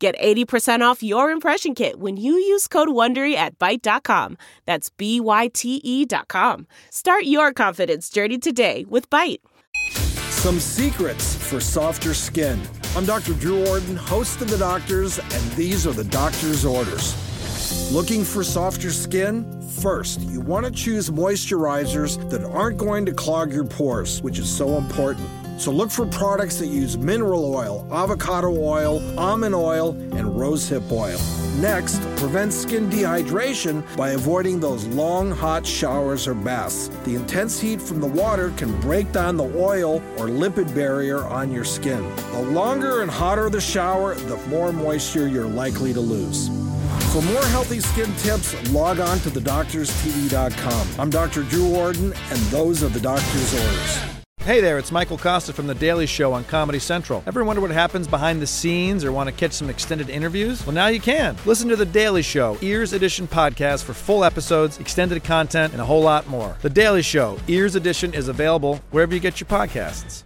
Get 80% off your impression kit when you use code WONDERY at Byte.com. That's B-Y-T-E dot com. Start your confidence journey today with Byte. Some secrets for softer skin. I'm Dr. Drew Ordon, host of The Doctors, and these are the doctor's orders. Looking for softer skin? First, you want to choose moisturizers that aren't going to clog your pores, which is so important. So look for products that use mineral oil, avocado oil, almond oil, and rosehip oil. Next, prevent skin dehydration by avoiding those long, hot showers or baths. The intense heat from the water can break down the oil or lipid barrier on your skin. The longer and hotter the shower, the more moisture you're likely to lose. For more healthy skin tips, log on to thedoctorstv.com. I'm Dr. Drew Ordon, and those are the doctor's orders. Hey there, it's Michael Kosta from The Daily Show on Comedy Central. Ever wonder what happens behind the scenes or want to catch some extended interviews? Well, now you can. Listen to The Daily Show, Ears Edition podcast for full episodes, extended content, and a whole lot more. The Daily Show, Ears Edition is available wherever you get your podcasts.